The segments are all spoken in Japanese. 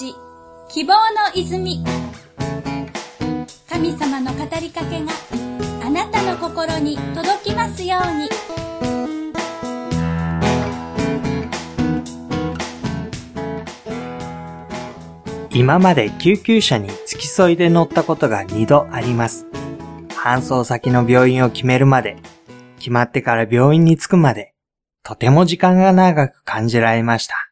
ジ希望の泉神様の語りかけがあなたの心に届きますように今まで救急車に付き添いで乗ったことが2度あります。搬送先の病院を決めるまで、決まってから病院に着くまで、とても時間が長く感じられました。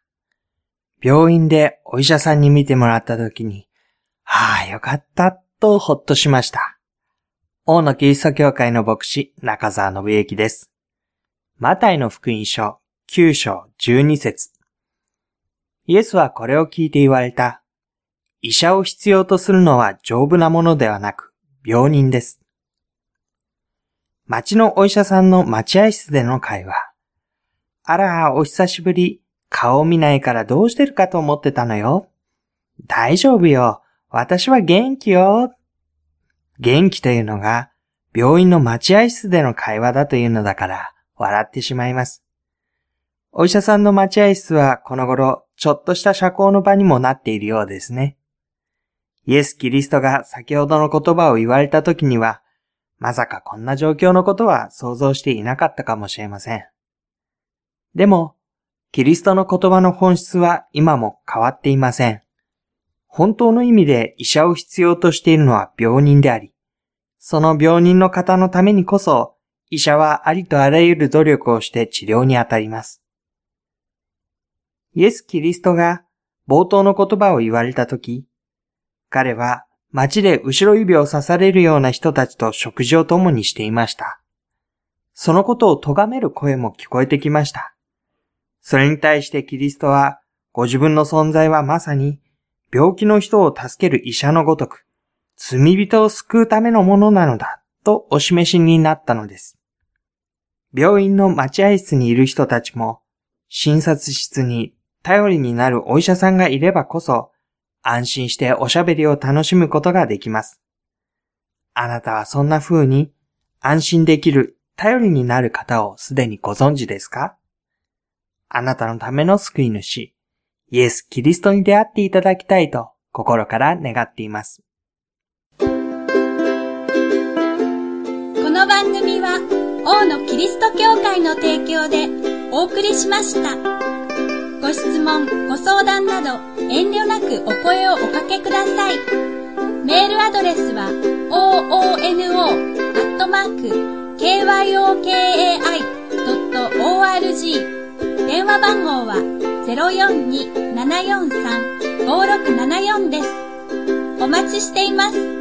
病院でお医者さんに見てもらった時に、はあ、よかった、とほっとしました。大野キリスト教会の牧師、中澤信之です。マタイの福音書、9章12節イエスはこれを聞いて言われた。医者を必要とするのは丈夫なものではなく、病人です。町のお医者さんの待合室での会話。あら、お久しぶり。顔を見ないからどうしてるかと思ってたのよ。大丈夫よ。私は元気よ。元気というのが、病院の待合室での会話だというのだから、笑ってしまいます。お医者さんの待合室はこの頃、ちょっとした社交の場にもなっているようですね。イエス・キリストが先ほどの言葉を言われた時には、まさかこんな状況のことは想像していなかったかもしれません。でも、キリストの言葉の本質は今も変わっていません。本当の意味で医者を必要としているのは病人であり、その病人の方のためにこそ、医者はありとあらゆる努力をして治療に当たります。イエス・キリストが冒頭の言葉を言われたとき、彼は街で後ろ指を刺されるような人たちと食事を共にしていました。そのことを咎める声も聞こえてきました。それに対してキリストは、ご自分の存在はまさに、病気の人を助ける医者のごとく、罪人を救うためのものなのだ、とお示しになったのです。病院の待合室にいる人たちも、診察室に頼りになるお医者さんがいればこそ、安心しておしゃべりを楽しむことができます。あなたはそんな風に安心できる頼りになる方をすでにご存知ですか？あなたのための救い主、イエス・キリストに出会っていただきたいと心から願っています。この番組は王のキリスト教会の提供でお送りしました。ご質問、ご相談など遠慮なくお声をおかけください。メールアドレスは oono.kyokkai.org 電話番号は042-743-5674です。お待ちしています。